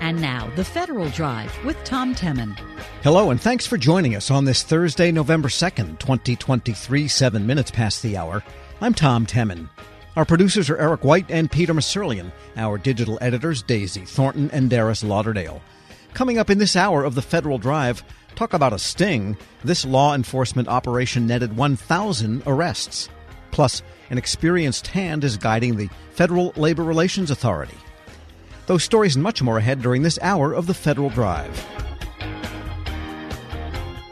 And now, the Federal Drive with Tom Temin. Hello, and thanks for joining us on this Thursday, November 2nd, 2023, seven minutes past the hour. I'm Tom Temin. Our producers are Eric White and Peter Musurlian. Our digital editors, Daisy Thornton and Darius Lauderdale. Coming up in this hour of the Federal Drive, talk about a sting. This law enforcement operation netted 1,000 arrests. Plus, an experienced hand is guiding the Federal Labor Relations Authority. Those stories and much more ahead during this hour of the Federal Drive.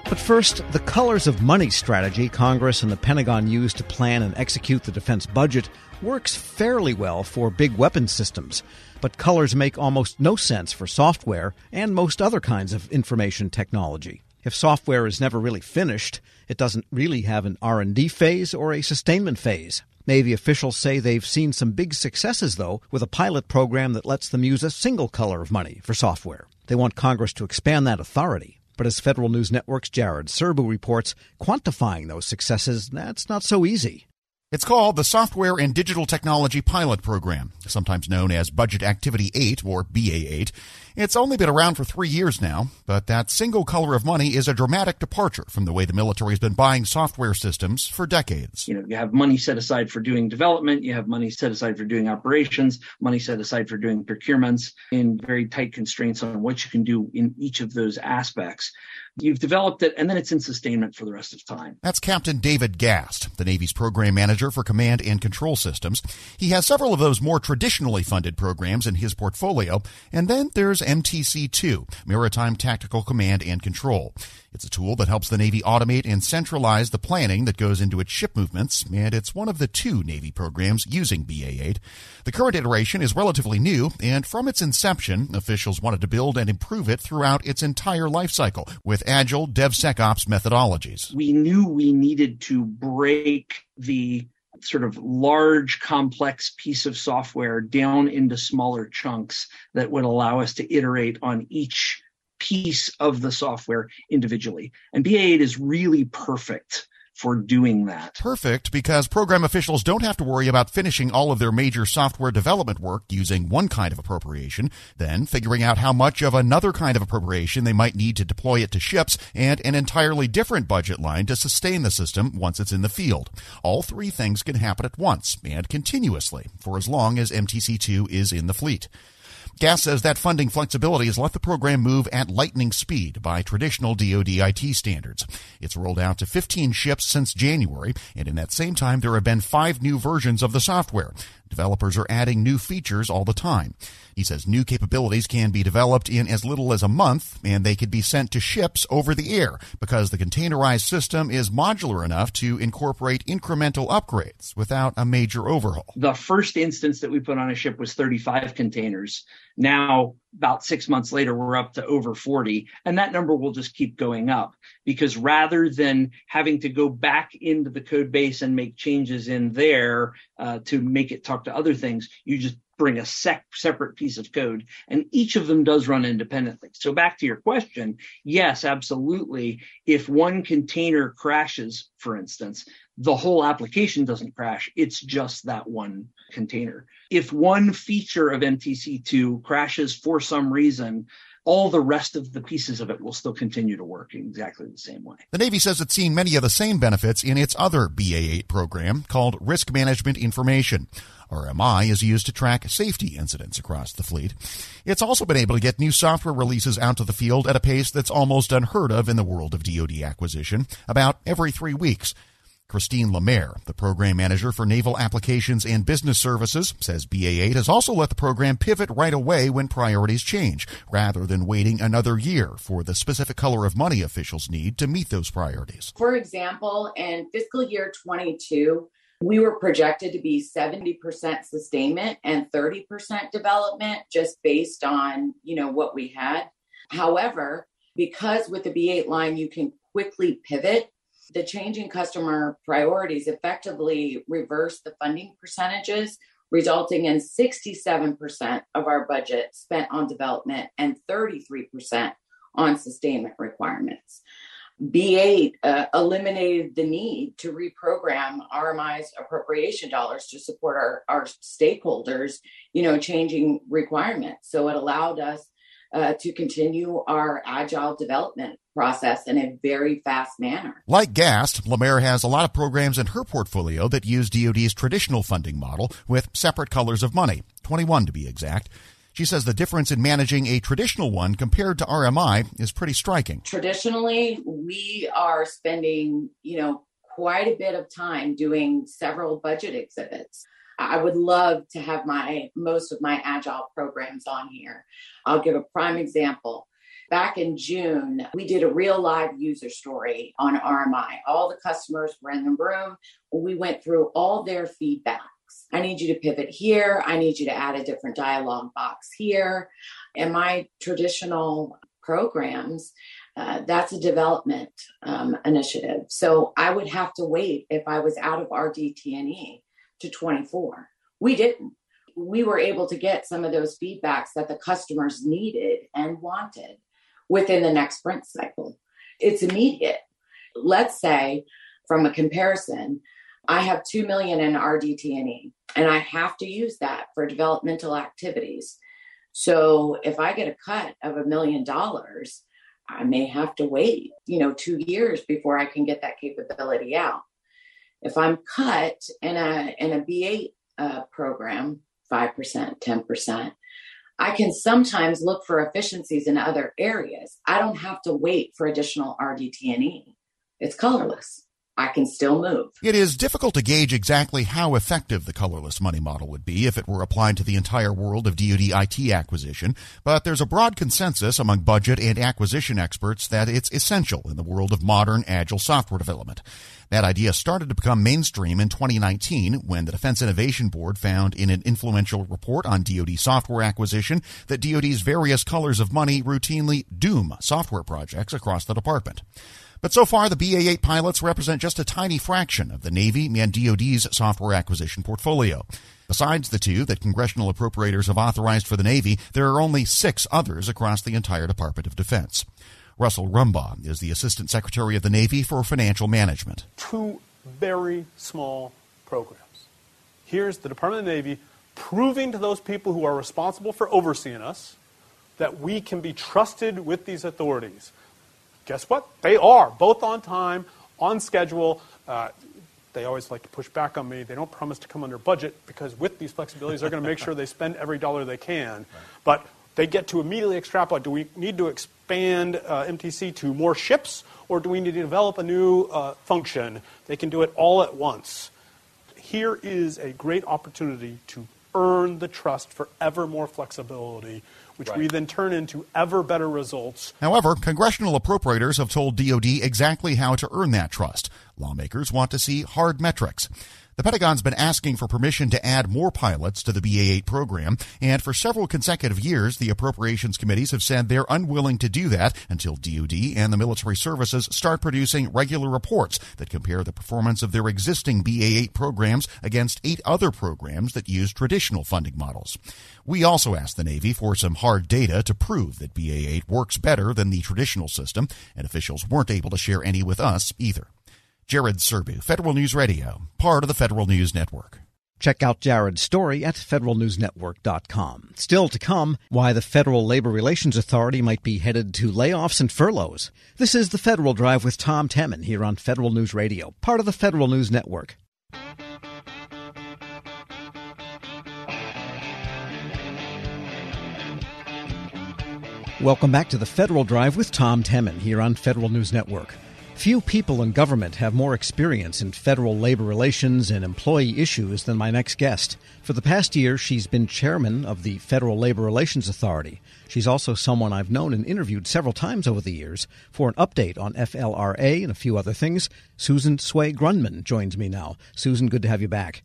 But first, the colors of money strategy Congress and the Pentagon use to plan and execute the defense budget works fairly well for big weapon systems, but colors make almost no sense for software and most other kinds of information technology. If software is never really finished, it doesn't really have an R&D phase or a sustainment phase. Navy officials say they've seen some big successes, though, with a pilot program that lets them use a single color of money for software. They want Congress to expand that authority. But as Federal News Network's Jared Serbu reports, quantifying those successes, that's not so easy. It's called the Software and Digital Technology Pilot Program, sometimes known as Budget Activity 8 or BA 8. It's only been around for three years now, but that single color of money is a dramatic departure from the way the military has been buying software systems for decades. You know, you have money set aside for doing development, you have money set aside for doing operations, money set aside for doing procurements in very tight constraints on what you can do in each of those aspects. You've developed it, and then it's in sustainment for the rest of time. That's Captain David Gast, the Navy's program manager for command and control systems. He has several of those more traditionally funded programs in his portfolio, and then there's MTC2, Maritime Tactical Command and Control. It's a tool that helps the Navy automate and centralize the planning that goes into its ship movements, and it's one of the two Navy programs using BA-8. The current iteration is relatively new, and from its inception, officials wanted to build and improve it throughout its entire life cycle with agile DevSecOps methodologies. We knew we needed to break the sort of large, complex piece of software down into smaller chunks that would allow us to iterate on each piece of the software individually. And BA8 is really perfect for doing that. Perfect because program officials don't have to worry about finishing all of their major software development work using one kind of appropriation, then figuring out how much of another kind of appropriation they might need to deploy it to ships, and an entirely different budget line to sustain the system once it's in the field. All three things can happen at once and continuously for as long as MTC2 is in the fleet. Gast says that funding flexibility has let the program move at lightning speed by traditional DoD IT standards. It's rolled out to 15 ships since January, and in that same time, there have been five new versions of the software. Developers are adding new features all the time. He says new capabilities can be developed in as little as a month and they could be sent to ships over the air because the containerized system is modular enough to incorporate incremental upgrades without a major overhaul. The first instance that we put on a ship was 35 containers. Now, about six months later, we're up to over 40, and that number will just keep going up because rather than having to go back into the code base and make changes in there uh, to make it talk to other things, you just bring a sec- separate piece of code and each of them does run independently. So back to your question, yes, absolutely. If one container crashes, for instance, the whole application doesn't crash. It's just that one container. If one feature of MTC2 crashes for some reason, all the rest of the pieces of it will still continue to work in exactly the same way. The Navy says it's seen many of the same benefits in its other BA 8 program called Risk Management Information. RMI is used to track safety incidents across the fleet. It's also been able to get new software releases out to the field at a pace that's almost unheard of in the world of DoD acquisition, about every three weeks. Christine Lemaire, the program manager for Naval Applications and Business Services, says BA8 has also let the program pivot right away when priorities change, rather than waiting another year for the specific color of money officials need to meet those priorities. For example, in fiscal year 22, we were projected to be 70% sustainment and 30% development just based on, you know, what we had. However, because with the B8 line you can quickly pivot the changing customer priorities effectively reversed the funding percentages, resulting in 67% of our budget spent on development and 33% on sustainment requirements. B8 uh, eliminated the need to reprogram RMI's appropriation dollars to support our, our stakeholders, you know, changing requirements. So it allowed us uh, to continue our agile development process in a very fast manner. Like GAST, Lemaire has a lot of programs in her portfolio that use DoD's traditional funding model with separate colors of money, 21 to be exact. She says the difference in managing a traditional one compared to RMI is pretty striking. Traditionally, we are spending, you know, quite a bit of time doing several budget exhibits. I would love to have my most of my agile programs on here. I'll give a prime example. Back in June, we did a real live user story on RMI. All the customers were in the room. We went through all their feedbacks. I need you to pivot here. I need you to add a different dialogue box here. In my traditional programs, uh, that's a development um, initiative. So I would have to wait if I was out of RDT&E to 24. We didn't. We were able to get some of those feedbacks that the customers needed and wanted within the next sprint cycle. It's immediate. Let's say, from a comparison, I have 2 million in RDT&E and I have to use that for developmental activities. So if I get a cut of a million dollars, I may have to wait, you know, 2 years before I can get that capability out. If I'm cut in a in a B8 uh, program, 5%, 10%, I can sometimes look for efficiencies in other areas. I don't have to wait for additional RDT&E. It's colorless. I can still move. It is difficult to gauge exactly how effective the colorless money model would be if it were applied to the entire world of DoD IT acquisition, but there's a broad consensus among budget and acquisition experts that it's essential in the world of modern agile software development. That idea started to become mainstream in 2019 when the Defense Innovation Board found in an influential report on DoD software acquisition that DoD's various colors of money routinely doom software projects across the department. But so far, the BA 8 pilots represent just a tiny fraction of the Navy and DoD's software acquisition portfolio. Besides the two that congressional appropriators have authorized for the Navy, there are only six others across the entire Department of Defense. Russell Rumbaugh is the Assistant Secretary of the Navy for Financial Management. Two very small programs. Here's the Department of the Navy proving to those people who are responsible for overseeing us that we can be trusted with these authorities guess what? They are both on time, on schedule. Uh, they always like to push back on me. They don't promise to come under budget because with these flexibilities, they're going to make sure they spend every dollar they can. Right. But they get to immediately extrapolate. Do we need to expand uh, MTC to more ships, or do we need to develop a new uh, function? They can do it all at once. Here is a great opportunity to earn the trust for ever more flexibility which right. we then turn into ever better results. However, congressional appropriators have told DoD exactly how to earn that trust. Lawmakers want to see hard metrics. The Pentagon's been asking for permission to add more pilots to the BA 8 program, and for several consecutive years, the appropriations committees have said they're unwilling to do that until DoD and the military services start producing regular reports that compare the performance of their existing BA 8 programs against eight other programs that use traditional funding models. We also asked the Navy for some hard data to prove that BA 8 works better than the traditional system, and officials weren't able to share any with us either. Jared Serbu, Federal News Radio, part of the Federal News Network. Check out Jared's story at federalnewsnetwork.com. Still to come, why the Federal Labor Relations Authority might be headed to layoffs and furloughs. This is the Federal Drive with Tom Temin here on Federal News Radio, part of the Federal News Network. Welcome back to the Federal Drive with Tom Temin here on Federal News Network. Few people in government have more experience in federal labor relations and employee issues than my next guest. For the past year, she's been chairman of the Federal Labor Relations Authority. She's also someone I've known and interviewed several times over the years. For an update on FLRA and a few other things, Susan Tsui Grundmann joins me now. Susan, good to have you back.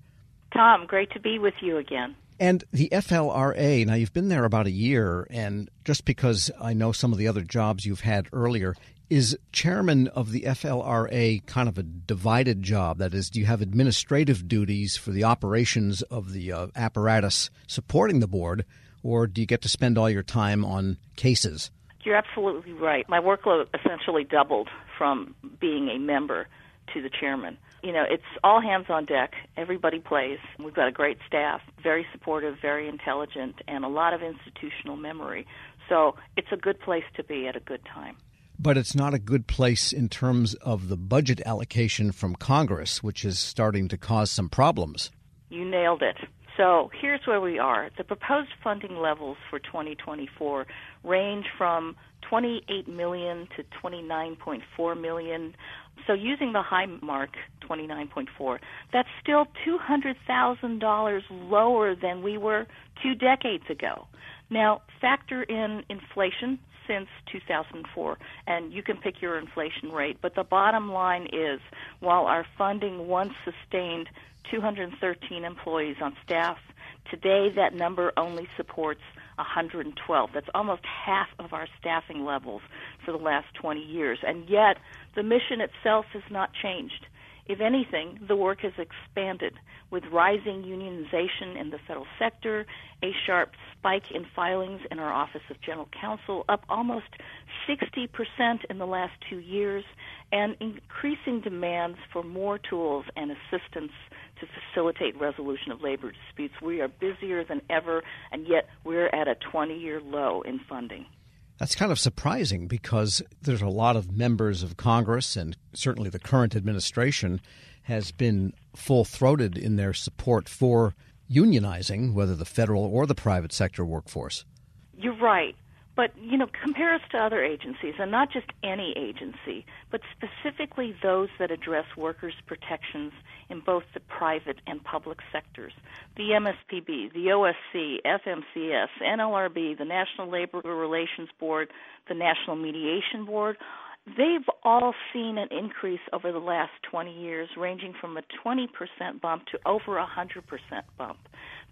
Tom, great to be with you again. And the FLRA, now you've been there about a year, and just because I know some of the other jobs you've had earlier, is chairman of the FLRA kind of a divided job? That is, do you have administrative duties for the operations of the uh, apparatus supporting the board, or do you get to spend all your time on cases? You're absolutely right. My workload essentially doubled from being a member to the chairman. you know, it's all hands on deck. Everybody plays. We've got a great staff, very supportive, very intelligent, and a lot of institutional memory. So it's a good place to be at a good time. But it's not a good place in terms of the budget allocation from Congress, which is starting to cause some problems. You nailed it. So here's where we are. The proposed funding levels for 2024 range from 28 million to 29.4 million. So using the high mark, 29.4, that's still $200,000 lower than we were two decades ago. Now, factor in inflation since 2004, and you can pick your inflation rate, but the bottom line is while our funding once sustained 213 employees on staff, today that number only supports 112. That's almost half of our staffing levels for the last 20 years. And yet, the mission itself has not changed. If anything, the work has expanded with rising unionization in the federal sector, a sharp spike in filings in our Office of General Counsel, up almost 60% in the last two years, and increasing demands for more tools and assistance to facilitate resolution of labor disputes. We are busier than ever, and yet we're at a 20 year low in funding. That's kind of surprising because there's a lot of members of Congress, and certainly the current administration has been full throated in their support for unionizing, whether the federal or the private sector workforce. You're right. But, you know, compare us to other agencies, and not just any agency, but specifically those that address workers' protections in both the private and public sectors. The MSPB, the OSC, FMCS, NLRB, the National Labor Relations Board, the National Mediation Board, they've all seen an increase over the last 20 years, ranging from a 20% bump to over a 100% bump.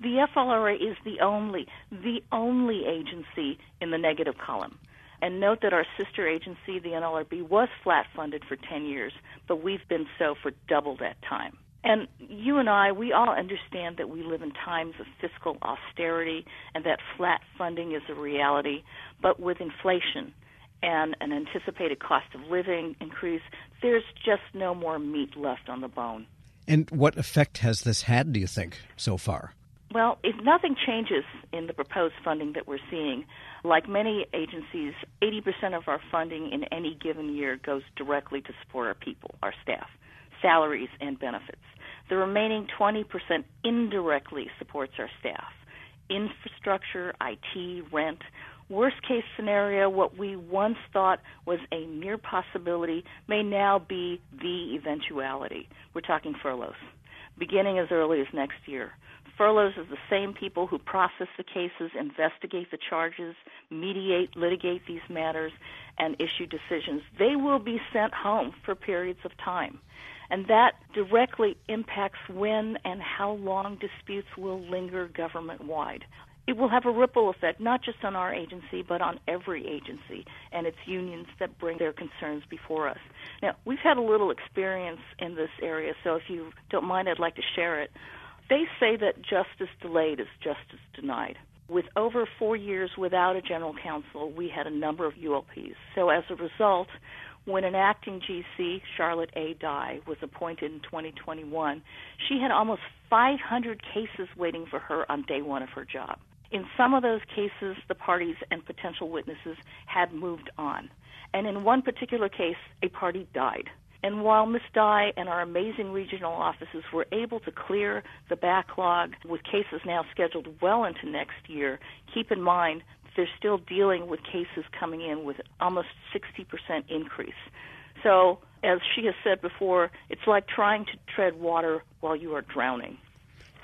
The FLRA is the only, the only agency in the negative column. And note that our sister agency, the NLRB, was flat funded for 10 years, but we've been so for double that time. And you and I, we all understand that we live in times of fiscal austerity and that flat funding is a reality. But with inflation, and an anticipated cost of living increase, there's just no more meat left on the bone. And what effect has this had, do you think, so far? Well, if nothing changes in the proposed funding that we're seeing, like many agencies, 80% of our funding in any given year goes directly to support our people, our staff, salaries, and benefits. The remaining 20% indirectly supports our staff, infrastructure, IT, rent, Worst case scenario, what we once thought was a mere possibility may now be the eventuality. We're talking furloughs, beginning as early as next year. Furloughs is the same people who process the cases, investigate the charges, mediate, litigate these matters, and issue decisions. They will be sent home for periods of time. And that directly impacts when and how long disputes will linger government wide it will have a ripple effect, not just on our agency, but on every agency and its unions that bring their concerns before us. Now, we've had a little experience in this area, so if you don't mind, I'd like to share it. They say that justice delayed is justice denied. With over four years without a general counsel, we had a number of ULPs. So as a result, when an acting GC, Charlotte A. Dye, was appointed in 2021, she had almost 500 cases waiting for her on day one of her job. In some of those cases, the parties and potential witnesses had moved on. And in one particular case, a party died. And while Ms. Dye and our amazing regional offices were able to clear the backlog with cases now scheduled well into next year, keep in mind they're still dealing with cases coming in with almost 60% increase. So, as she has said before, it's like trying to tread water while you are drowning.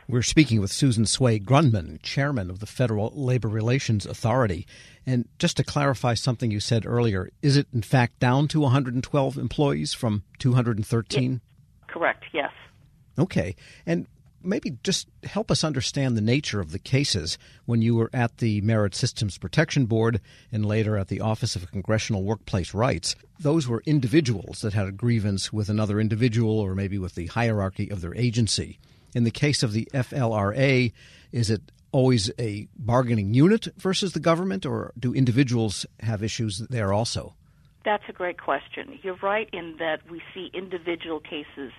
We're speaking with Susan Tsui Grundmann, chairman of the Federal Labor Relations Authority. And just to clarify something you said earlier, is it in fact down to 112 employees from 213? Yeah. Correct, yes. Okay. And maybe just help us understand the nature of the cases when you were at the Merit Systems Protection Board and later at the Office of Congressional Workplace Rights. Those were individuals that had a grievance with another individual or maybe with the hierarchy of their agency. In the case of the FLRA, is it always a bargaining unit versus the government, or do individuals have issues there also? That's a great question. You're right in that we see individual cases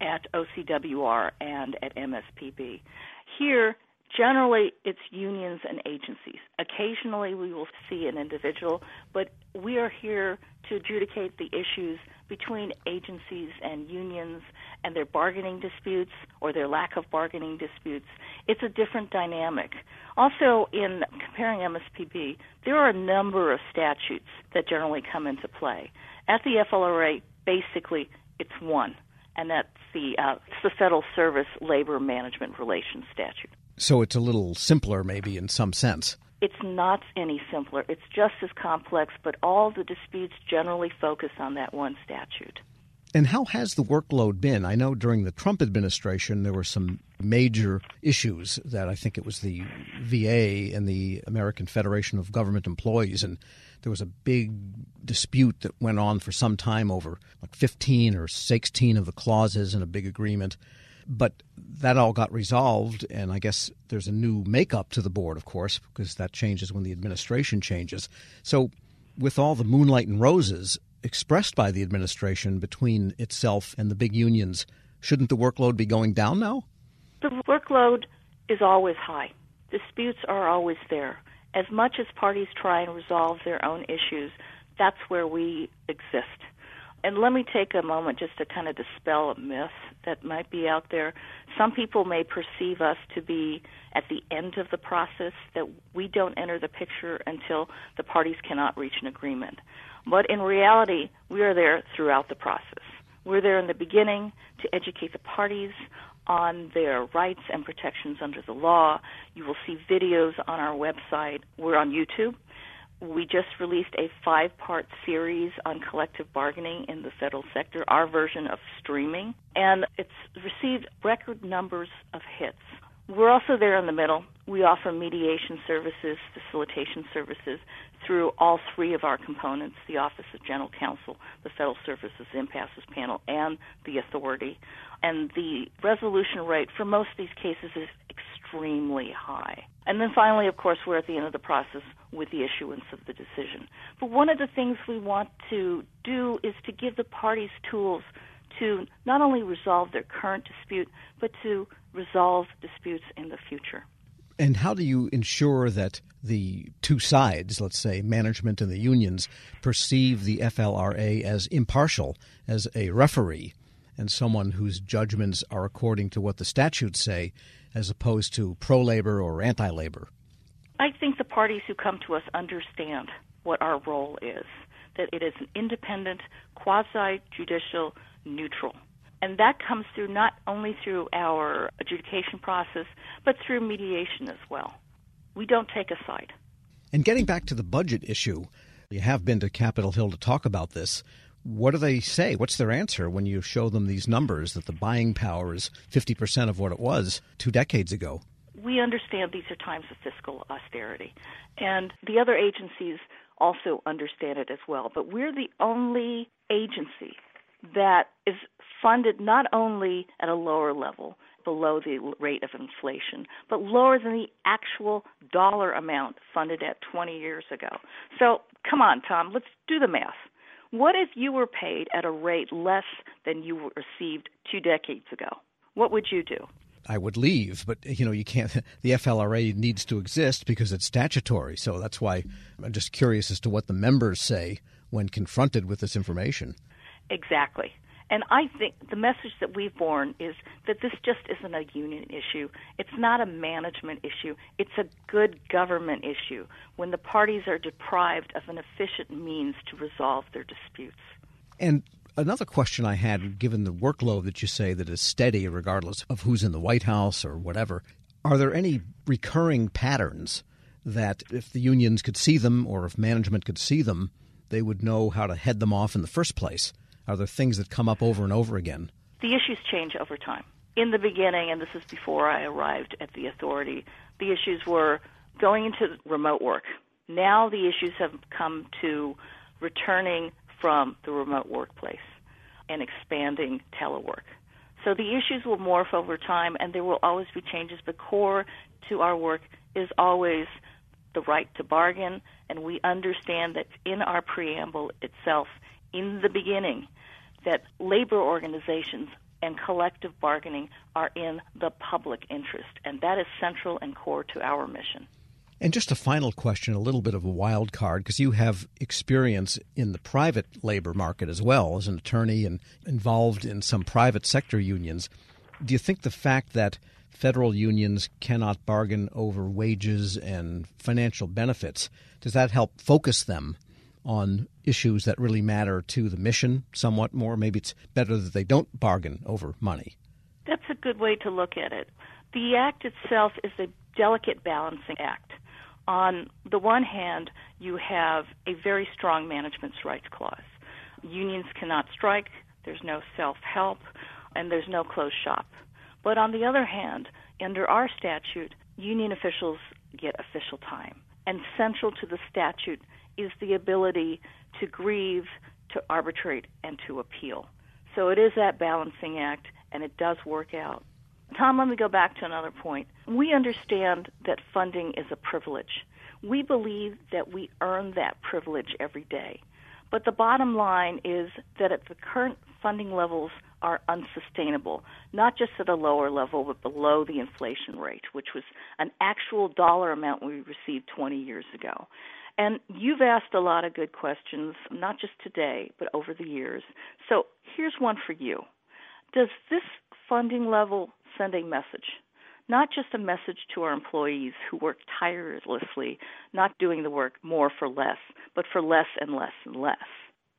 at OCWR and at MSPB. Here, generally it's unions and agencies. Occasionally we will see an individual, but we are here to adjudicate the issues between agencies and unions and their bargaining disputes or their lack of bargaining disputes. It's a different dynamic. Also, in comparing MSPB, there are a number of statutes that generally come into play. At the FLRA, basically, it's one, and that's the, uh, the Federal Service Labor Management Relations Statute. So it's a little simpler, maybe, in some sense. It's not any simpler. It's just as complex, but all the disputes generally focus on that one statute. And how has the workload been? I know during the Trump administration there were some major issues that I think it was the VA and the American Federation of Government Employees, and there was a big dispute that went on for some time over like 15 or 16 of the clauses in a big agreement. But that all got resolved, and I guess there's a new makeup to the board, of course, because that changes when the administration changes. So, with all the moonlight and roses expressed by the administration between itself and the big unions, shouldn't the workload be going down now? The workload is always high. Disputes are always there. As much as parties try and resolve their own issues, that's where we exist. And let me take a moment just to kind of dispel a myth that might be out there. Some people may perceive us to be at the end of the process, that we don't enter the picture until the parties cannot reach an agreement. But in reality, we are there throughout the process. We're there in the beginning to educate the parties on their rights and protections under the law. You will see videos on our website. We're on YouTube we just released a five part series on collective bargaining in the federal sector, our version of streaming, and it's received record numbers of hits. We're also there in the middle. We offer mediation services, facilitation services through all three of our components the Office of General Counsel, the Federal Services Impasses Panel, and the Authority. And the resolution rate for most of these cases is extremely high. And then finally, of course, we're at the end of the process with the issuance of the decision. But one of the things we want to do is to give the parties tools to not only resolve their current dispute, but to resolve disputes in the future. And how do you ensure that the two sides, let's say management and the unions, perceive the FLRA as impartial, as a referee, and someone whose judgments are according to what the statutes say, as opposed to pro labor or anti labor? I think the parties who come to us understand what our role is, that it is an independent, quasi judicial, neutral. And that comes through not only through our adjudication process, but through mediation as well. We don't take a side. And getting back to the budget issue, you have been to Capitol Hill to talk about this. What do they say? What's their answer when you show them these numbers that the buying power is 50% of what it was two decades ago? We understand these are times of fiscal austerity. And the other agencies also understand it as well. But we're the only agency that is funded not only at a lower level, below the rate of inflation, but lower than the actual dollar amount funded at 20 years ago. So come on, Tom, let's do the math. What if you were paid at a rate less than you received two decades ago? What would you do? I would leave, but you know you can't. The FLRA needs to exist because it's statutory. So that's why I'm just curious as to what the members say when confronted with this information. Exactly. And I think the message that we've borne is that this just isn't a union issue. It's not a management issue. It's a good government issue when the parties are deprived of an efficient means to resolve their disputes. And another question I had, given the workload that you say that is steady regardless of who's in the White House or whatever, are there any recurring patterns that if the unions could see them or if management could see them, they would know how to head them off in the first place? Are there things that come up over and over again? The issues change over time. In the beginning, and this is before I arrived at the authority, the issues were going into remote work. Now the issues have come to returning from the remote workplace and expanding telework. So the issues will morph over time and there will always be changes, but core to our work is always the right to bargain, and we understand that in our preamble itself, in the beginning, that labor organizations and collective bargaining are in the public interest, and that is central and core to our mission. And just a final question, a little bit of a wild card, because you have experience in the private labor market as well as an attorney and involved in some private sector unions. Do you think the fact that federal unions cannot bargain over wages and financial benefits, does that help focus them on issues that really matter to the mission somewhat more? Maybe it's better that they don't bargain over money. That's a good way to look at it. The act itself is a delicate balancing act on the one hand, you have a very strong management's rights clause. Unions cannot strike, there's no self help, and there's no closed shop. But on the other hand, under our statute, union officials get official time. And central to the statute is the ability to grieve, to arbitrate, and to appeal. So it is that balancing act, and it does work out. Tom, let me go back to another point. We understand that funding is a privilege. We believe that we earn that privilege every day. But the bottom line is that at the current funding levels are unsustainable, not just at a lower level, but below the inflation rate, which was an actual dollar amount we received 20 years ago. And you've asked a lot of good questions, not just today, but over the years. So here's one for you. Does this funding level send a message? Not just a message to our employees who work tirelessly, not doing the work more for less, but for less and less and less.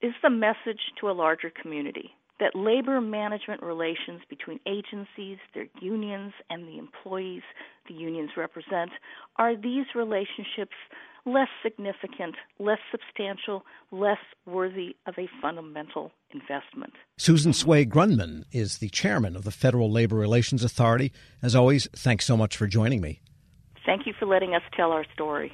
Is the message to a larger community that labor management relations between agencies, their unions, and the employees the unions represent are these relationships less significant, less substantial, less worthy of a fundamental investment. Susan Tsui Grundmann is the chairman of the Federal Labor Relations Authority. As always, thanks so much for joining me. Thank you for letting us tell our story.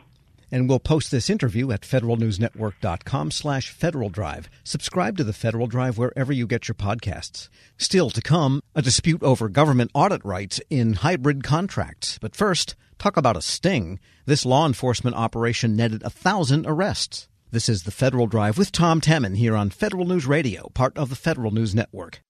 And we'll post this interview at federalnewsnetwork.com slash Federal Drive. Subscribe to the Federal Drive wherever you get your podcasts. Still to come, a dispute over government audit rights in hybrid contracts. But first, talk about a sting. This law enforcement operation netted a thousand arrests. This is the Federal Drive with Tom Temin here on Federal News Radio, part of the Federal News Network.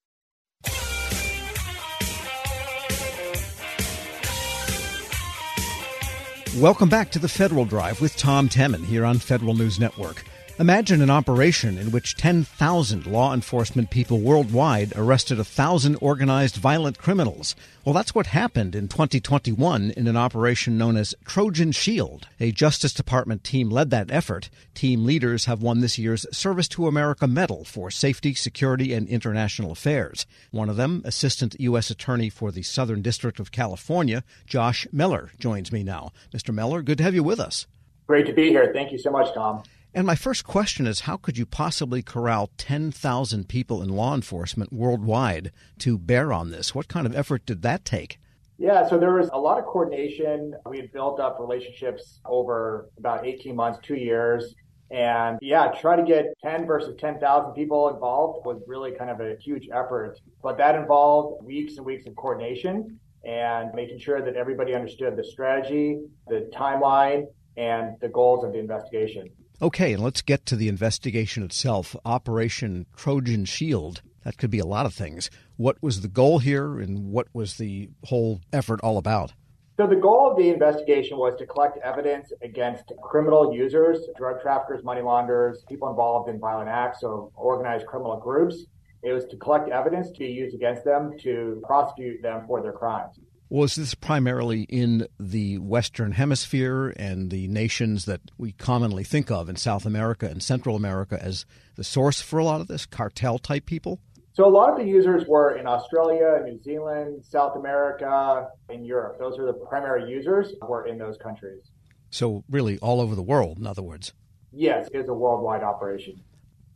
Welcome back to the Federal Drive with Tom Temin here on Federal News Network. Imagine an operation in which 10,000 law enforcement people worldwide arrested a thousand organized violent criminals. Well, that's what happened in 2021 in an operation known as Trojan Shield. A Justice Department team led that effort. Team leaders have won this year's Service to America Medal for Safety, Security, and International Affairs. One of them, Assistant U.S. Attorney for the Southern District of California, Josh Mellor, joins me now. Mr. Mellor, good to have you with us. Great to be here. Thank you so much, Tom. And my first question is how could you possibly corral 10,000 people in law enforcement worldwide to bear on this? What kind of effort did that take? Yeah, so there was a lot of coordination. We had built up relationships over about 18 months, two years. And yeah, try to get 10 versus 10,000 people involved was really kind of a huge effort. But that involved weeks and weeks of coordination and making sure that everybody understood the strategy, the timeline, and the goals of the investigation. Okay, and let's get to the investigation itself. Operation Trojan Shield. That could be a lot of things. What was the goal here, and what was the whole effort all about? So, the goal of the investigation was to collect evidence against criminal users, drug traffickers, money launderers, people involved in violent acts, so organized criminal groups. It was to collect evidence to be used against them to prosecute them for their crimes. Was this primarily in the Western Hemisphere and the nations that we commonly think of in South America and Central America as the source for a lot of this, cartel type people? So, a lot of the users were in Australia, New Zealand, South America, and Europe. Those are the primary users were in those countries. So, really, all over the world, in other words? Yes, it's a worldwide operation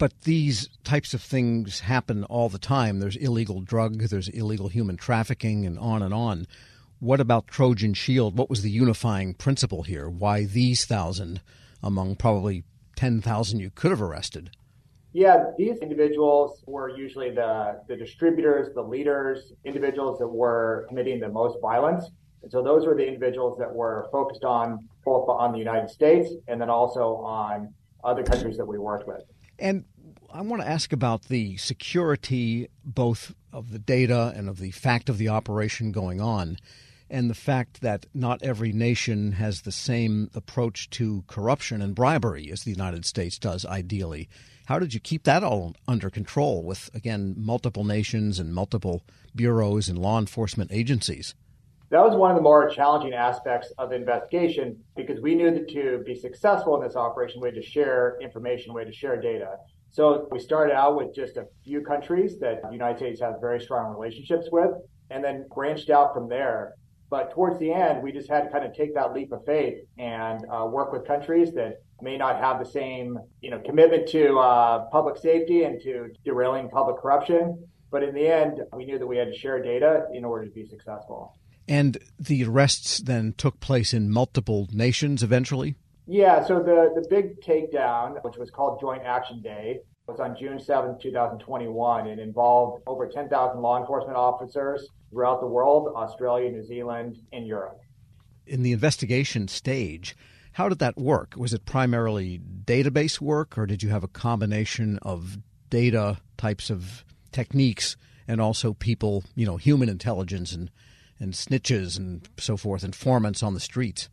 but these types of things happen all the time. There's illegal drug, there's illegal human trafficking, and on and on. What about Trojan Shield? What was the unifying principle here? Why these thousand among probably 10,000 you could have arrested? Yeah, these individuals were usually the, the distributors, the leaders, individuals that were committing the most violence. And so those were the individuals that were focused on both on the United States and then also on other countries that we worked with. And I want to ask about the security both of the data and of the fact of the operation going on, and the fact that not every nation has the same approach to corruption and bribery as the United States does, ideally. How did you keep that all under control with, again, multiple nations and multiple bureaus and law enforcement agencies? That was one of the more challenging aspects of the investigation because we knew that to be successful in this operation, we had to share information, we had to share data. So we started out with just a few countries that the United States has very strong relationships with, and then branched out from there. But towards the end, we just had to kind of take that leap of faith and uh, work with countries that may not have the same, you know, commitment to uh, public safety and to derailing public corruption. But in the end, we knew that we had to share data in order to be successful. And the arrests then took place in multiple nations eventually? Yeah, so the, the big takedown, which was called Joint Action Day, was on June 7, 2021. It involved over 10,000 law enforcement officers throughout the world Australia, New Zealand, and Europe. In the investigation stage, how did that work? Was it primarily database work, or did you have a combination of data types of techniques and also people, you know, human intelligence and and snitches and so forth, informants on the streets?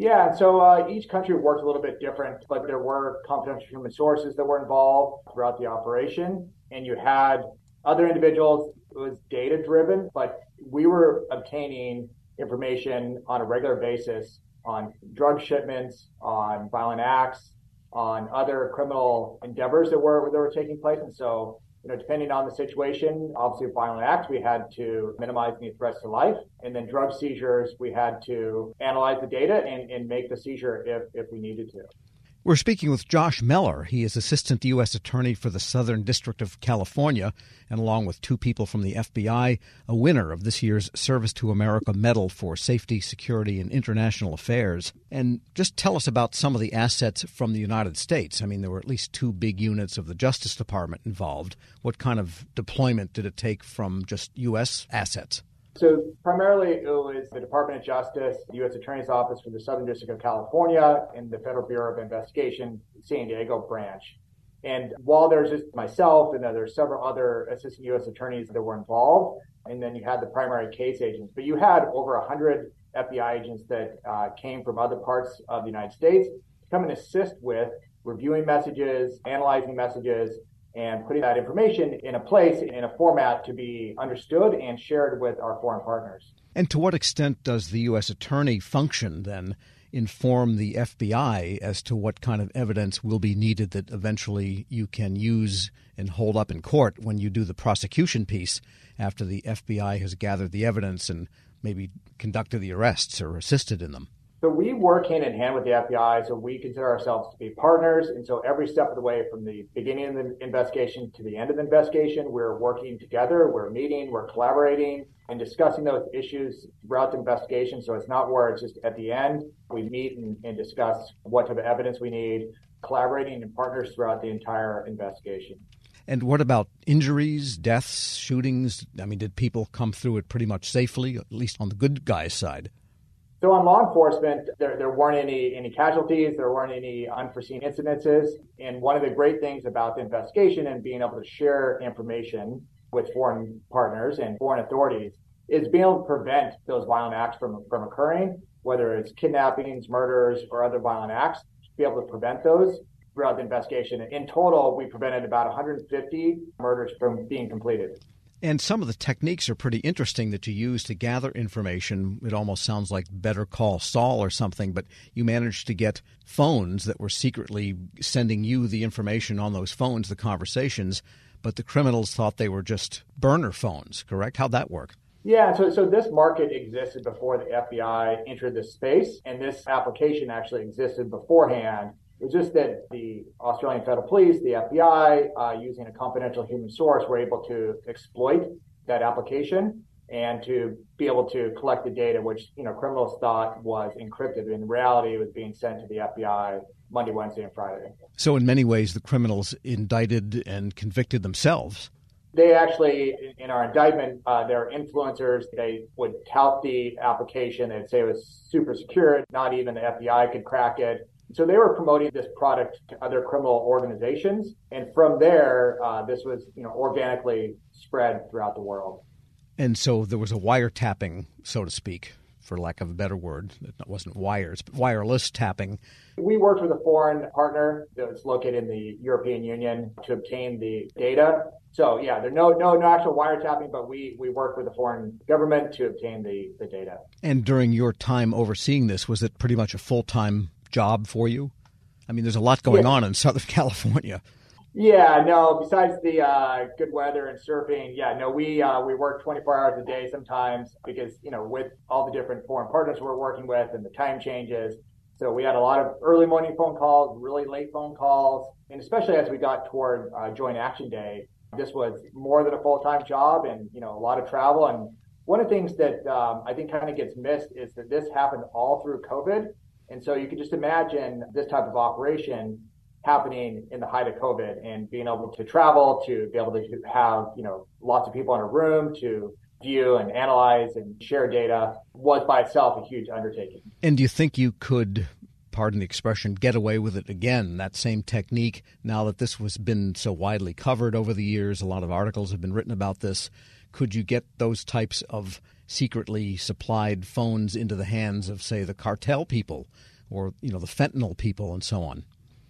Yeah, so uh, each country worked a little bit different, but there were confidential human sources that were involved throughout the operation, and you had other individuals. It was data driven, but we were obtaining information on a regular basis on drug shipments, on violent acts, on other criminal endeavors that were that were taking place, and so you know, depending on the situation, obviously violent acts, we had to minimize any threats to life. And then drug seizures, we had to analyze the data and, and make the seizure if, if we needed to. We're speaking with Josh Mellor. He is Assistant U.S. Attorney for the Southern District of California, and along with two people from the FBI, a winner of this year's Service to America Medal for Safety, Security, and International Affairs. And just tell us about some of the assets from the United States. I mean, there were at least two big units of the Justice Department involved. What kind of deployment did it take from just U.S. assets? So primarily it was the Department of Justice, the U.S. Attorney's Office for the Southern District of California, and the Federal Bureau of Investigation, San Diego branch. And while there's just myself and there's several other assistant U.S. attorneys that were involved, and then you had the primary case agents, but you had over 100 FBI agents that uh, came from other parts of the United States to come and assist with reviewing messages, analyzing messages, and putting that information in a place, in a format to be understood and shared with our foreign partners. And to what extent does the U.S. Attorney function then inform the FBI as to what kind of evidence will be needed that eventually you can use and hold up in court when you do the prosecution piece after the FBI has gathered the evidence and maybe conducted the arrests or assisted in them? So we work hand in hand with the FBI. So we consider ourselves to be partners. And so every step of the way from the beginning of the investigation to the end of the investigation, we're working together, we're meeting, we're collaborating and discussing those issues throughout the investigation. So it's not where it's just at the end. We meet and, and discuss what type of evidence we need, collaborating and partners throughout the entire investigation. And what about injuries, deaths, shootings? I mean, did people come through it pretty much safely, at least on the good guy's side? So on law enforcement, there, there weren't any, any casualties, there weren't any unforeseen incidences. And one of the great things about the investigation and being able to share information with foreign partners and foreign authorities is being able to prevent those violent acts from, from occurring, whether it's kidnappings, murders, or other violent acts, be able to prevent those throughout the investigation. In total, we prevented about 150 murders from being completed. And some of the techniques are pretty interesting that you use to gather information. It almost sounds like Better Call Saul or something, but you managed to get phones that were secretly sending you the information on those phones, the conversations, but the criminals thought they were just burner phones, correct? How'd that work? Yeah, so, so this market existed before the FBI entered this space, and this application actually existed beforehand. It's just that the Australian Federal Police, the FBI, uh, using a confidential human source, were able to exploit that application and to be able to collect the data, which you know criminals thought was encrypted. In reality, it was being sent to the FBI Monday, Wednesday, and Friday. So, in many ways, the criminals indicted and convicted themselves. They actually, in our indictment, uh, they're influencers. They would tout the application. They'd say it was super secure. Not even the FBI could crack it So they were promoting this product to other criminal organizations, and from there, uh, this was you know organically spread throughout the world. And so there was a wiretapping, so to speak, for lack of a better word. It wasn't wires, but wireless tapping. We worked with a foreign partner that's located in the European Union to obtain the data. So yeah, there's no no no actual wiretapping, but we we worked with a foreign government to obtain the the data. And during your time overseeing this, was it pretty much a full time job for you? I mean, there's a lot going yeah. on in Southern California. Yeah, no. Besides the uh, good weather and surfing, yeah, no. We uh, we work 24 hours a day sometimes because you know with all the different foreign partners we're working with and the time changes. So we had a lot of early morning phone calls, really late phone calls, and especially as we got toward uh, Joint Action Day, this was more than a full time job and you know a lot of travel. And one of the things that um, I think kind of gets missed is that this happened all through COVID, and so you can just imagine this type of operation happening in the height of COVID and being able to travel, to be able to have, you know, lots of people in a room to view and analyze and share data was by itself a huge undertaking. And do you think you could, pardon the expression, get away with it again, that same technique, now that this has been so widely covered over the years? A lot of articles have been written about this. Could you get those types of secretly supplied phones into the hands of, say, the cartel people or, you know, the fentanyl people and so on?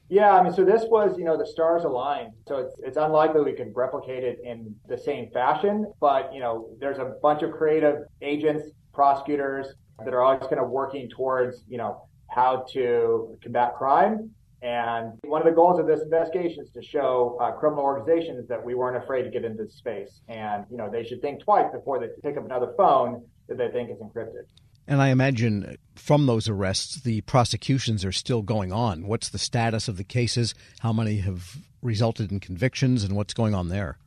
Yeah, I mean, so this was, you know, the stars aligned. So it's it's unlikely we can replicate it in the same fashion, but you know, there's a bunch of creative agents, prosecutors that are always kind of working towards, you know, how to combat crime. And one of the goals of this investigation is to show uh, criminal organizations that we weren't afraid to get into space, and you know, they should think twice before they pick up another phone that they think is encrypted. And I imagine from those arrests, the prosecutions are still going on. What's the status of the cases? How many have resulted in convictions, and what's going on there?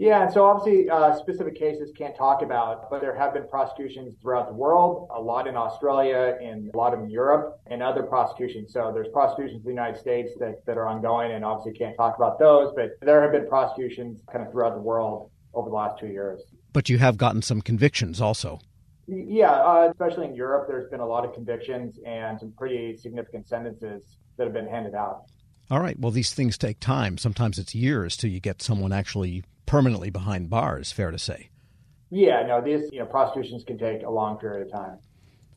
Yeah, and so obviously, uh, specific cases can't talk about, but there have been prosecutions throughout the world, a lot in Australia, and a lot in Europe, and other prosecutions. So there's prosecutions in the United States that, that are ongoing, and obviously can't talk about those, but there have been prosecutions kind of throughout the world over the last two years. But you have gotten some convictions also. Yeah, uh, especially in Europe, there's been a lot of convictions and some pretty significant sentences that have been handed out. All right. Well, these things take time. Sometimes it's years till you get someone actually permanently behind bars. Fair to say. Yeah. No. These you know prosecutions can take a long period of time.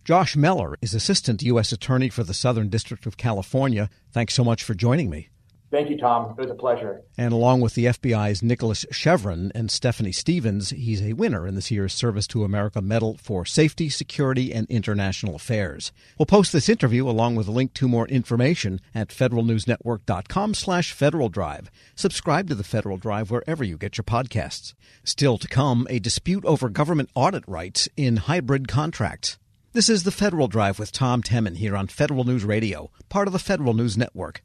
Josh Mellor is Assistant U.S. Attorney for the Southern District of California. Thanks so much for joining me. Thank you, Tom. It was a pleasure. And along with the FBI's Nicholas Cheviron and Stephanie Stevens, he's a winner in this year's Service to America Medal for Safety, Security, and International Affairs. We'll post this interview along with a link to more information at federalnewsnetwork.com slash Federal Drive. Subscribe to the Federal Drive wherever you get your podcasts. Still to come, a dispute over government audit rights in hybrid contracts. This is the Federal Drive with Tom Temin here on Federal News Radio, part of the Federal News Network.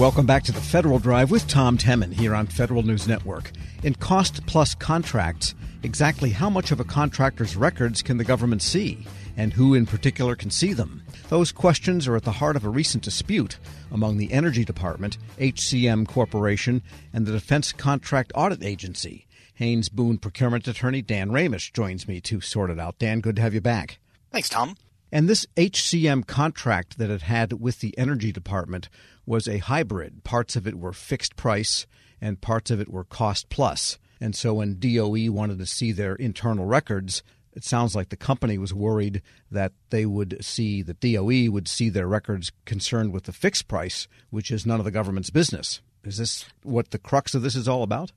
Welcome back to the Federal Drive with Tom Temin here on Federal News Network. In cost plus contracts, exactly how much of a contractor's records can the government see, and who in particular can see them? Those questions are at the heart of a recent dispute among the Energy Department, HPM Corporation, and the Defense Contract Audit Agency. Haynes Boone procurement attorney Dan Ramish joins me to sort it out. Dan, good to have you back. Thanks, Tom. And this HPM contract that it had with the Energy Department was a hybrid. Parts of it were fixed price and parts of it were cost plus. And so when DOE wanted to see their internal records, it sounds like the company was worried that they would see, that DOE would see their records concerned with the fixed price, which is none of the government's business. Is this what the crux of this is all about?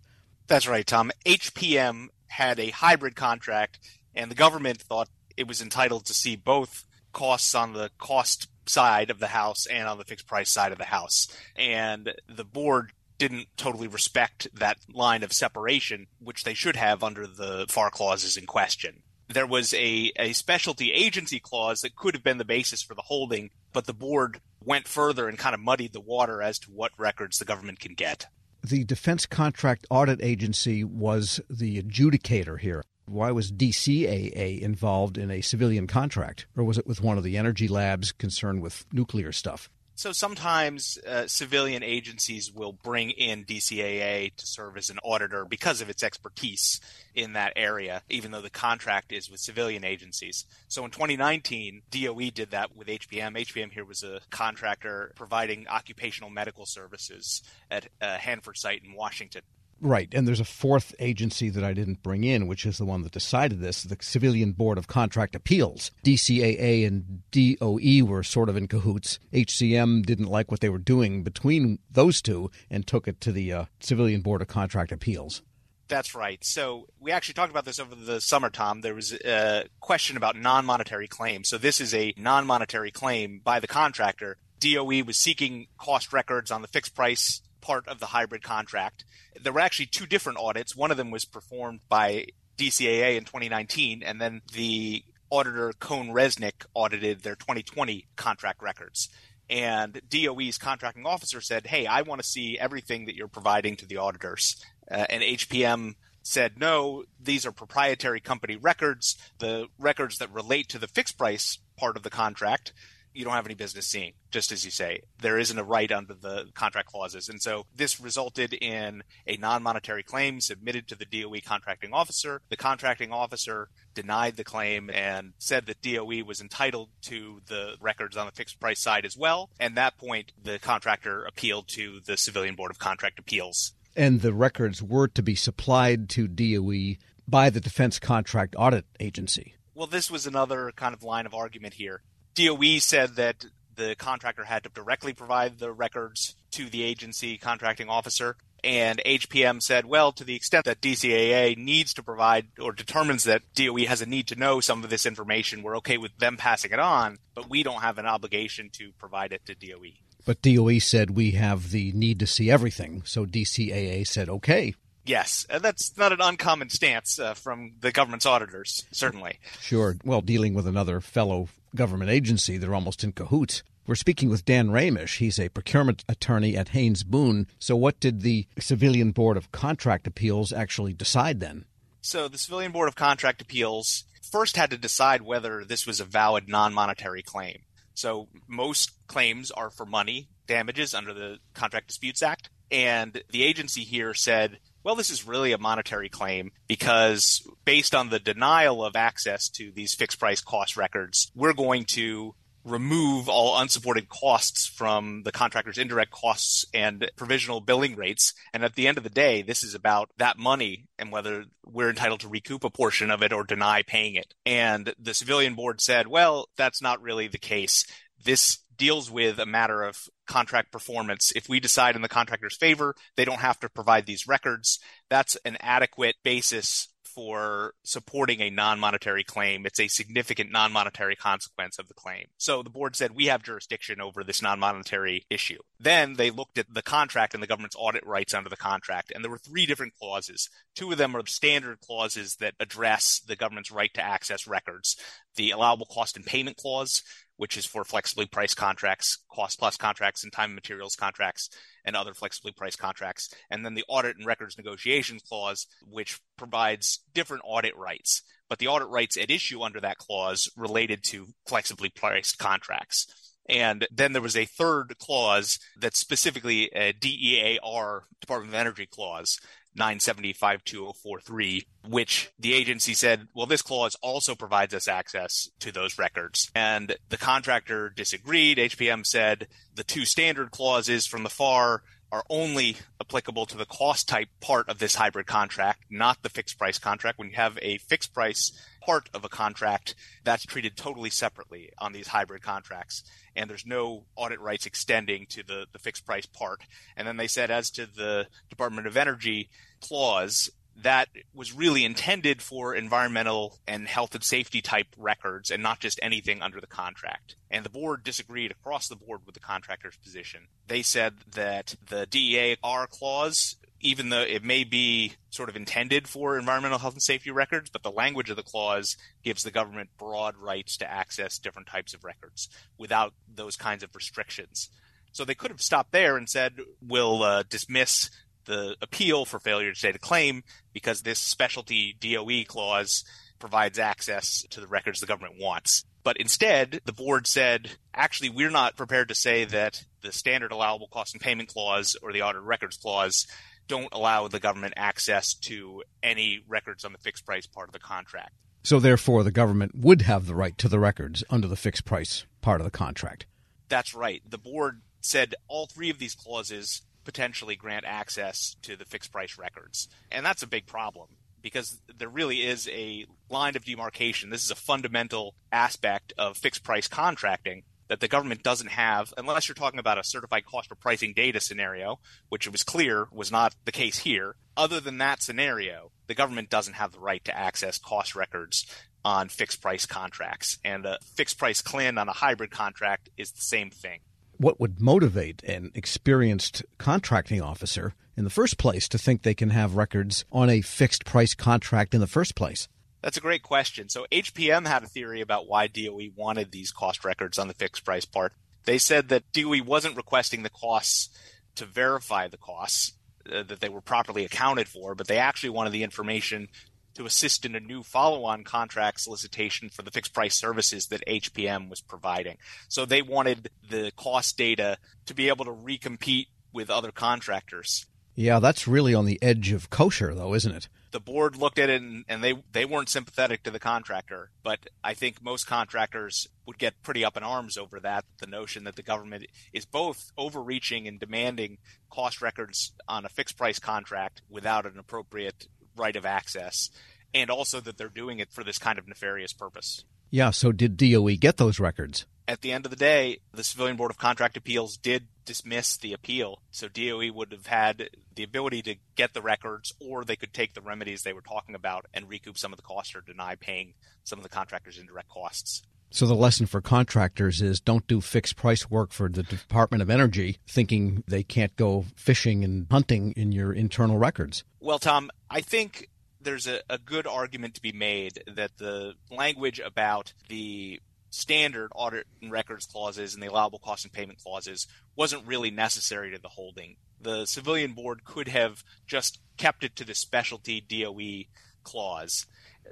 That's right, Tom. HPM had a hybrid contract, and the government thought it was entitled to see both costs on the cost side of the house and on the fixed price side of the house. And the board didn't totally respect that line of separation, which they should have under the FAR clauses in question. There was a, a specialty agency clause that could have been the basis for the holding, but the board went further and kind of muddied the water as to what records the government can get. The Defense Contract Audit Agency was the adjudicator here. Why was DCAA involved in a civilian contract? Or was it with one of the energy labs concerned with nuclear stuff? So sometimes uh, civilian agencies will bring in DCAA to serve as an auditor because of its expertise in that area, even though the contract is with civilian agencies. So in 2019, DOE did that with HPM. HPM here was a contractor providing occupational medical services at a Hanford site in Washington. Right. And there's a fourth agency that I didn't bring in, which is the one that decided this the Civilian Board of Contract Appeals. DCAA and DOE were sort of in cahoots. HPM didn't like what they were doing between those two and took it to the uh, Civilian Board of Contract Appeals. That's right. So we actually talked about this over the summer, Tom. There was a question about non monetary claims. So this is a non monetary claim by the contractor. DOE was seeking cost records on the fixed price part of the hybrid contract. There were actually two different audits. One of them was performed by DCAA in 2019, and then the auditor Cone CohnReznick audited their 2020 contract records. And DOE's contracting officer said, Hey, I want to see everything that you're providing to the auditors. Uh, and HPM said, No, these are proprietary company records. The records that relate to the fixed price part of the contract you don't have any business seeing, just as you say. There isn't a right under the contract clauses. And so this resulted in a non monetary claim submitted to the DOE contracting officer. The contracting officer denied the claim and said that DOE was entitled to the records on the fixed price side as well. And that point, the contractor appealed to the Civilian Board of Contract Appeals. And the records were to be supplied to DOE by the Defense Contract Audit Agency. Well, this was another kind of line of argument here. DOE said that the contractor had to directly provide the records to the agency contracting officer. And HPM said, well, to the extent that DCAA needs to provide or determines that DOE has a need to know some of this information, we're okay with them passing it on, but we don't have an obligation to provide it to DOE. But DOE said we have the need to see everything. So DCAA said, okay. Yes, that's not an uncommon stance uh, from the government's auditors, certainly. Sure. Well, dealing with another fellow government agency. They're almost in cahoots. We're speaking with Dan Ramish. He's a procurement attorney at Haynes Boone. So, what did the Civilian Board of Contract Appeals actually decide then? So, the Civilian Board of Contract Appeals first had to decide whether this was a valid non monetary claim. So, most claims are for money damages under the Contract Disputes Act. And the agency here said well, this is really a monetary claim because based on the denial of access to these fixed price cost records, we're going to remove all unsupported costs from the contractor's indirect costs and provisional billing rates. And at the end of the day, this is about that money and whether we're entitled to recoup a portion of it or deny paying it. And the civilian board said, well, that's not really the case. This deals with a matter of contract performance. If we decide in the contractor's favor, they don't have to provide these records. That's an adequate basis for supporting a non monetary claim. It's a significant non monetary consequence of the claim. So the board said we have jurisdiction over this non monetary issue. Then they looked at the contract and the government's audit rights under the contract, and there were three different clauses. Two of them are standard clauses that address the government's right to access records the allowable cost and payment clause, which is for flexibly priced contracts, cost plus contracts, and time and materials contracts, and other flexibly priced contracts. And then the audit and records negotiations clause, which provides different audit rights. But the audit rights at issue under that clause related to flexibly priced contracts. And then there was a third clause that's specifically a DEAR, Department of Energy clause, 9752043, which the agency said, well, this clause also provides us access to those records. And the contractor disagreed. HPM said the two standard clauses from the FAR are only applicable to the cost type part of this hybrid contract, not the fixed price contract. When you have a fixed price part of a contract, that's treated totally separately on these hybrid contracts. And there's no audit rights extending to the, the fixed price part. And then they said, as to the Department of Energy clause, that was really intended for environmental and health and safety type records and not just anything under the contract. And the board disagreed across the board with the contractor's position. They said that the DEAR clause, even though it may be sort of intended for environmental health and safety records, but the language of the clause gives the government broad rights to access different types of records without those kinds of restrictions. So they could have stopped there and said, we'll uh, dismiss the appeal for failure to state a claim because this specialty DOE clause provides access to the records the government wants. But instead, the board said, actually, we're not prepared to say that the standard allowable cost and payment clause or the audit records clause don't allow the government access to any records on the fixed price part of the contract. So, therefore, the government would have the right to the records under the fixed price part of the contract. That's right. The board said all three of these clauses potentially grant access to the fixed price records. And that's a big problem because there really is a line of demarcation. This is a fundamental aspect of fixed price contracting that the government doesn't have unless you're talking about a certified cost for pricing data scenario, which it was clear was not the case here. Other than that scenario, the government doesn't have the right to access cost records on fixed price contracts. And a fixed price CLIN on a hybrid contract is the same thing. What would motivate an experienced contracting officer in the first place to think they can have records on a fixed price contract in the first place? That's a great question. So HPM had a theory about why DOE wanted these cost records on the fixed price part. They said that DOE wasn't requesting the costs to verify the costs, uh, that they were properly accounted for, but they actually wanted the information to assist in a new follow-on contract solicitation for the fixed price services that HPM was providing. So they wanted the cost data to be able to recompete with other contractors. Yeah, that's really on the edge of kosher, though, isn't it? The board looked at it and, and, they they weren't sympathetic to the contractor, but I think most contractors would get pretty up in arms over that. The notion that the government is both overreaching and demanding cost records on a fixed price contract without an appropriate right of access, and also that they're doing it for this kind of nefarious purpose. Yeah, so did DOE get those records? At the end of the day, the Civilian Board of Contract Appeals did dismiss the appeal. So DOE would have had the ability to get the records, or they could take the remedies they were talking about and recoup some of the costs or deny paying some of the contractors' indirect costs. So the lesson for contractors is don't do fixed price work for the Department of Energy thinking they can't go fishing and hunting in your internal records. Well, Tom, I think there's a, a good argument to be made that the language about the standard audit and records clauses and the allowable cost and payment clauses wasn't really necessary to the holding. The civilian board could have just kept it to the specialty DOE clause.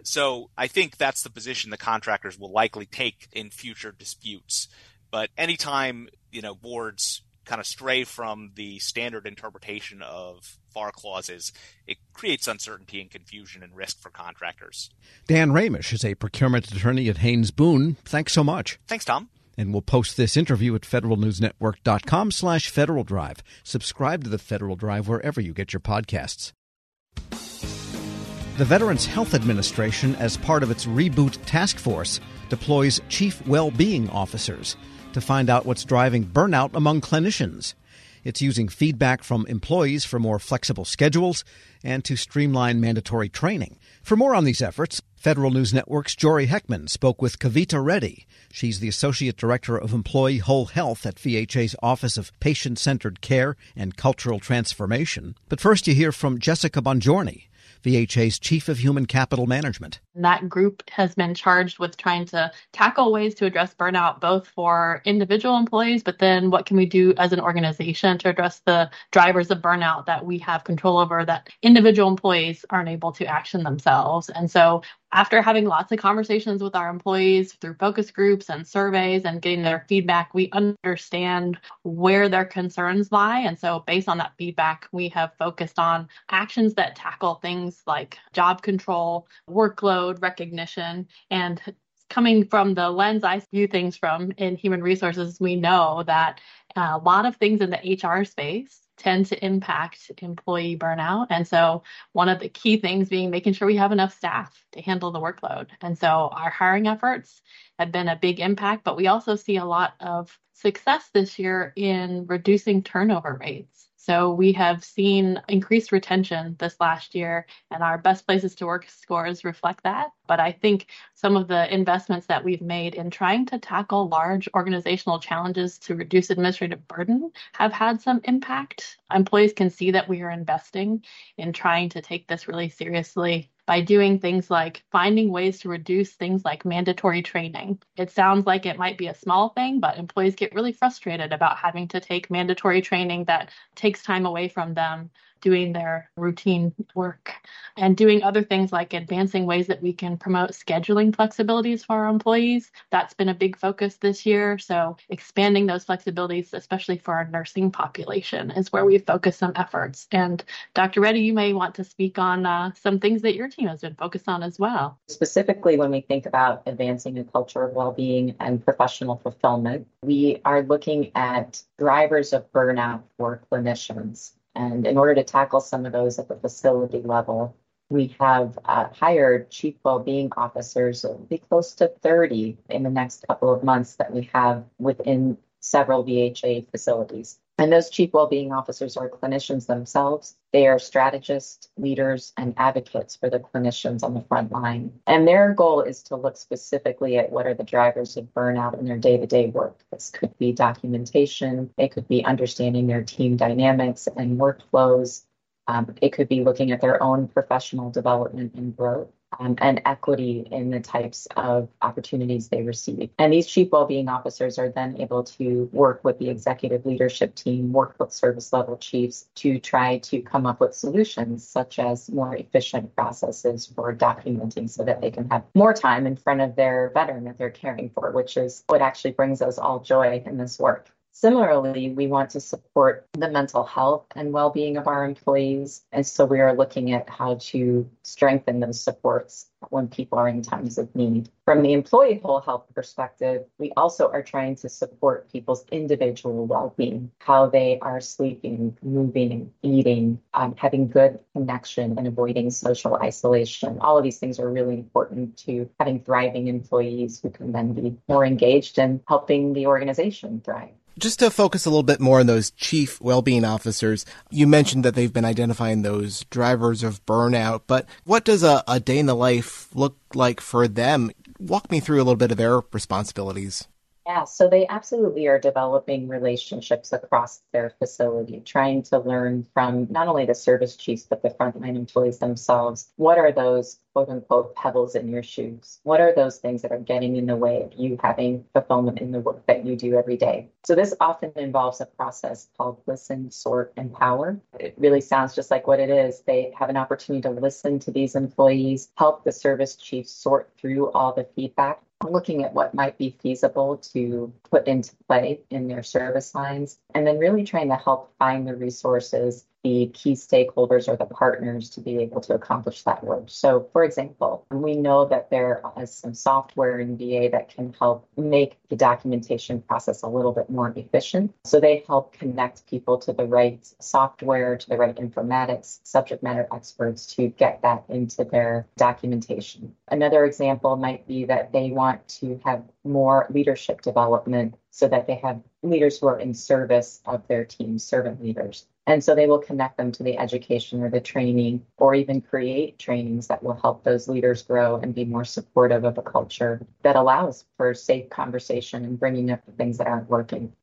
So I think that's the position the contractors will likely take in future disputes. But anytime, you know, boards kind of stray from the standard interpretation of FAR clauses, it creates uncertainty and confusion and risk for contractors. Dan Ramish is a procurement attorney at Haynes Boone. Thanks so much. Thanks, Tom. And we'll post this interview at federalnewsnetwork.com slash Federal Drive. Subscribe to the Federal Drive wherever you get your podcasts. The Veterans Health Administration, as part of its Reboot Task Force, deploys chief well-being officers to find out what's driving burnout among clinicians. It's using feedback from employees for more flexible schedules and to streamline mandatory training. For more on these efforts, Federal News Network's Jory Heckman spoke with Kavita Reddy. She's the Associate Director of Employee Whole Health at VHA's Office of Patient Centered Care and Cultural Transformation. But first, you hear from Jessica Bonjorni. VHA's Chief of Human Capital Management. That group has been charged with trying to tackle ways to address burnout, both for individual employees, but then what can we do as an organization to address the drivers of burnout that we have control over that individual employees aren't able to action themselves. And so after having lots of conversations with our employees through focus groups and surveys and getting their feedback, we understand where their concerns lie. And so, based on that feedback, we have focused on actions that tackle things like job control, workload recognition, and coming from the lens I view things from in human resources, we know that uh, a lot of things in the HR space tend to impact employee burnout. And so, one of the key things being making sure we have enough staff to handle the workload. And so, our hiring efforts have been a big impact, but we also see a lot of success this year in reducing turnover rates. So we have seen increased retention this last year, and our best places to work scores reflect that. But I think some of the investments that we've made in trying to tackle large organizational challenges to reduce administrative burden have had some impact. Employees can see that we are investing in trying to take this really seriously by doing things like finding ways to reduce things like mandatory training. It sounds like it might be a small thing, but employees get really frustrated about having to take mandatory training that takes time away from them doing their routine work and doing other things like advancing ways that we can promote scheduling flexibilities for our employees. That's been a big focus this year. So expanding those flexibilities, especially for our nursing population, is where we focus some efforts. And Dr. Reddy, you may want to speak on uh, some things that your team has been focused on as well. Specifically, when we think about advancing a culture of well-being and professional fulfillment, we are looking at drivers of burnout for clinicians. And in order to tackle some of those at the facility level, we have uh, hired chief well-being officers, it'll be close to 30 in the next couple of months that we have within several VHA facilities. And those chief well-being officers are clinicians themselves. They are strategists, leaders, and advocates for the clinicians on the front line. And their goal is to look specifically at what are the drivers of burnout in their day-to-day work. This could be documentation. It could be understanding their team dynamics and workflows. Um, it could be looking at their own professional development and growth um, and equity in the types of opportunities they receive. And these chief well-being officers are then able to work with the executive leadership team, work with service level chiefs to try to come up with solutions such as more efficient processes for documenting so that they can have more time in front of their veteran that they're caring for, which is what actually brings us all joy in this work. Similarly, we want to support the mental health and well being of our employees. And so we are looking at how to strengthen those supports when people are in times of need. From the employee whole health perspective, we also are trying to support people's individual well being, how they are sleeping, moving, eating, um, having good connection, and avoiding social isolation. All of these things are really important to having thriving employees who can then be more engaged in helping the organization thrive. Just to focus a little bit more on those chief well-being officers, you mentioned that they've been identifying those drivers of burnout, but what does a, a day in the life look like for them? Walk me through a little bit of their responsibilities. Yeah, so they absolutely are developing relationships across their facility, trying to learn from not only the service chiefs, but the frontline employees themselves. What are those quote unquote pebbles in your shoes? What are those things that are getting in the way of you having fulfillment in the work that you do every day? So this often involves a process called listen, sort, empower. It really sounds just like what it is. They have an opportunity to listen to these employees, help the service chiefs sort through all the feedback looking at what might be feasible to put into play in their service lines, and then really trying to help find the resources the key stakeholders or the partners to be able to accomplish that work. So, for example, we know that there is some software in VA that can help make the documentation process a little bit more efficient. So, they help connect people to the right software, to the right informatics, subject matter experts to get that into their documentation. Another example might be that they want to have more leadership development so that they have leaders who are in service of their team, servant leaders. And so they will connect them to the education or the training, or even create trainings that will help those leaders grow and be more supportive of a culture that allows for safe conversation and bringing up the things that aren't working.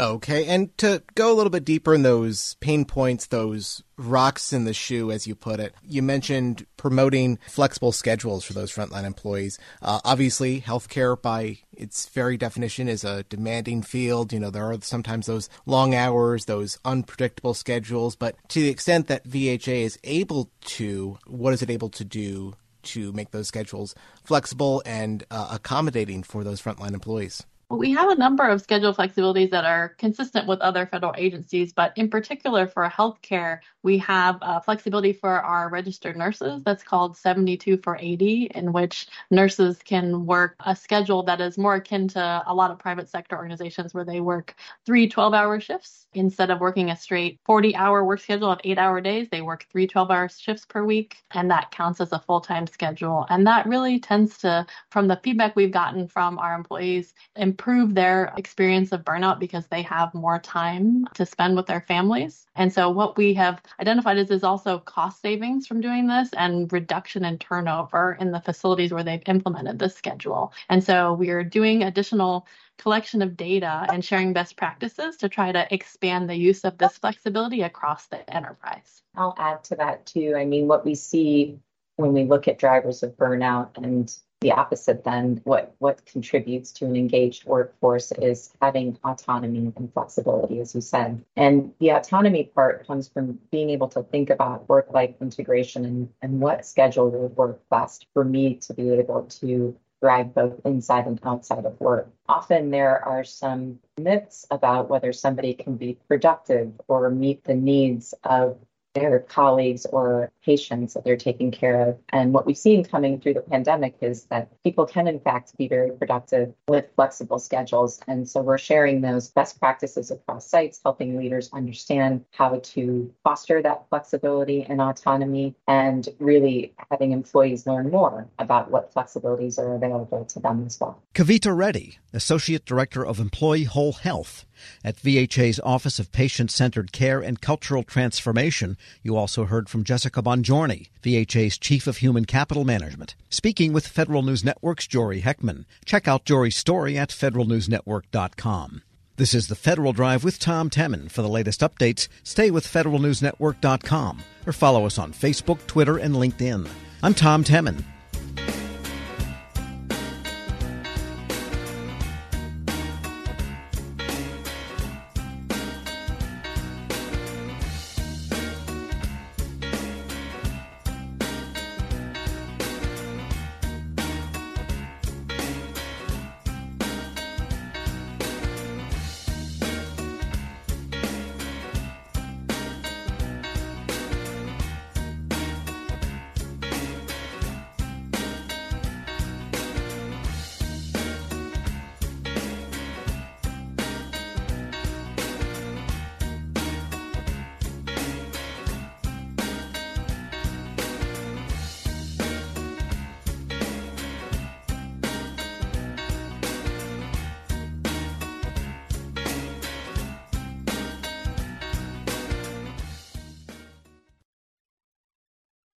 Okay, and to go a little bit deeper in those pain points, those rocks in the shoe, as you put it, you mentioned promoting flexible schedules for those frontline employees. Uh, obviously, healthcare, by its very definition, is a demanding field. You know, there are sometimes those long hours, those unpredictable schedules, but to the extent that VHA is able to, what is it able to do to make those schedules flexible and uh, accommodating for those frontline employees? We have a number of schedule flexibilities that are consistent with other federal agencies, but in particular for healthcare, we have flexibility for our registered nurses that's called 72 for 80, in which nurses can work a schedule that is more akin to a lot of private sector organizations where they work three 12 hour shifts. Instead of working a straight 40 hour work schedule of eight hour days, they work three 12 hour shifts per week, and that counts as a full time schedule. And that really tends to, from the feedback we've gotten from our employees, improve their experience of burnout because they have more time to spend with their families. And so what we have identified is, is also cost savings from doing this and reduction in turnover in the facilities where they've implemented this schedule. And so we are doing additional collection of data and sharing best practices to try to expand the use of this flexibility across the enterprise. I'll add to that too. I mean, what we see when we look at drivers of burnout and the opposite then what what contributes to an engaged workforce is having autonomy and flexibility as you said and the autonomy part comes from being able to think about work life integration and, and what schedule would work best for me to be able to thrive both inside and outside of work. Often there are some myths about whether somebody can be productive or meet the needs of their colleagues or patients that they're taking care of. And what we've seen coming through the pandemic is that people can, in fact, be very productive with flexible schedules. And so we're sharing those best practices across sites, helping leaders understand how to foster that flexibility and autonomy, and really having employees learn more about what flexibilities are available to them as well. Kavita Reddy, Associate Director of Employee Whole Health at VHA's Office of Patient Centered Care and Cultural Transformation, you also heard from Jessica Bonjorni, VHA's Chief of Human Capital Management. Speaking with Federal News Network's Jory Heckman. Check out Jory's story at federalnewsnetwork.com. This is the Federal Drive with Tom Temin. For the latest updates, stay with federalnewsnetwork.com or follow us on Facebook, Twitter, and LinkedIn. I'm Tom Temin.